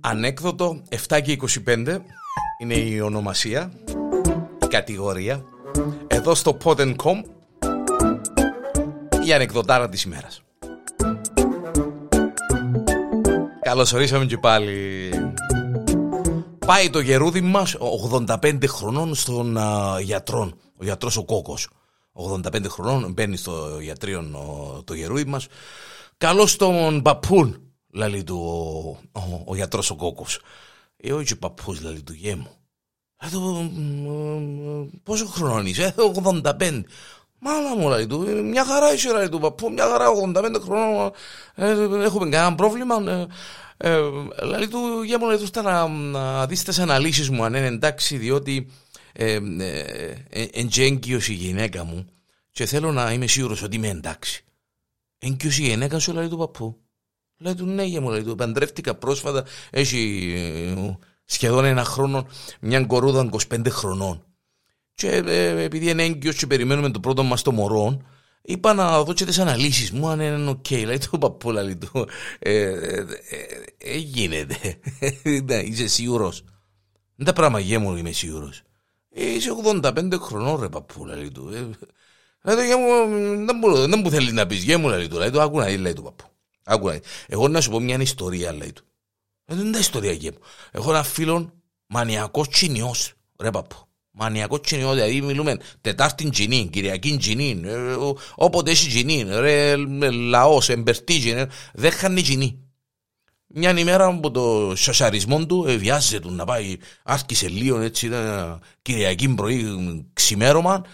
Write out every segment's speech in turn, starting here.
Ανέκδοτο 7 και 25 είναι η ονομασία, η κατηγορία. Εδώ στο Pod.com η ανεκδοτάρα της ημέρας. Καλώς ορίσαμε και πάλι. Πάει το γερούδι μας 85 χρονών στον γιατρό, ο γιατρός ο Κόκος. 85 χρονών μπαίνει στο γιατρείο το γερούδι μας. Καλώς τον παππούν λαλή του ο, ο, ο γιατρός ο κόκκος. Ε, όχι παππούς, λαλή του, γέ μου. Ε, το, πόσο χρόνο είσαι, 85. Ε, Μάλα μου, λαλή του, ε, μια χαρά είσαι, λαλή του, παππού, μια χαρά, 85 χρονών, ε, έχουμε κανένα πρόβλημα. Ε, ε, λαλή του, γέ μου, λαλή του, στα να, να δεις τις αναλύσεις μου, αν είναι εντάξει, διότι ε, ε, εντζέγκυος η γυναίκα μου και θέλω να είμαι σίγουρος ότι είμαι εντάξει. Έγκυος η γυναίκα σου, λαλεί του, παππού. Λέει του ναι, μου λέει του. Παντρεύτηκα πρόσφατα, έχει ε, σχεδόν ένα χρόνο, μια κορούδα 25 χρονών. Και ε, επειδή είναι έγκυος και περιμένουμε το πρώτο μας το μωρό, είπα να δω και τις αναλύσεις μου, αν είναι οκ. Λέει του παππού, λέει του. Ε, ε, ε, γίνεται. Ναι, είσαι σίγουρος. Δεν τα πράγμα γιε μου είμαι σίγουρος. είσαι 85 χρονών, ρε παππού, λέει του. Ε, δεν μου θέλεις να πεις, γέ μου, λέει του. Λέει του, άκου να λέει του παππού. Άκουα, εγώ να σου πω μια ιστορία, λέει του. Ε, δεν είναι ιστορία γέμου. Έχω ένα φίλο μανιακός τσινιός. Ρε παππού. Μανιακό τσινιό, δηλαδή μιλούμε Τετάρτη τσινή, Κυριακή τσινή, ε, όποτε έχει τσινή, ρε λαός, εμπερτή τσινή, δεν χάνει τσινή. Μια ημέρα από το σασαρισμό του ε, βιάζεται να πάει, άρχισε λίγο έτσι, ήταν Κυριακή πρωί ξημέρωμα,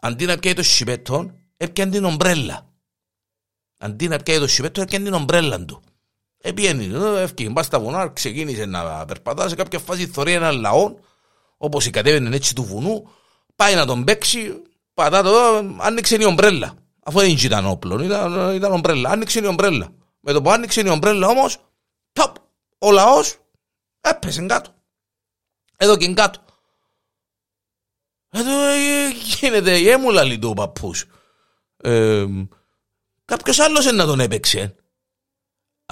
αντί να πιάει το σιπέτον, έπιανε την ομπρέλα. Αντί να πιάει το σιπέτο, έκανε την ομπρέλα του. Επιένει, έφυγε, μπας στα βουνά, ξεκίνησε να περπατάς. Σε κάποια φάση θωρεί ένα λαό, όπως η κατέβαινε έτσι του βουνού, πάει να τον παίξει, πατά το, άνοιξε η ομπρέλα. Αφού δεν ήταν όπλο, ήταν, ήταν ομπρέλα. Άνοιξε η ομπρέλα. Με το που άνοιξε η ομπρέλα όμως, ο λαός έπεσε κάτω. Εδώ και κάτω. Εδώ ε, γίνεται η έμουλα λιτού ο παππούς. Ε, Κάποιος άλλος να τον έπαιξε.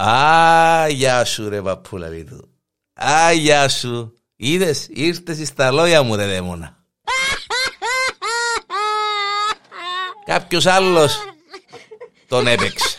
Α, γεια σου ρε παππούλα του. Α, γεια σου. Είδες, ήρθες στα λόγια μου ρε δαίμονα. Κάποιος άλλος τον έπαιξε.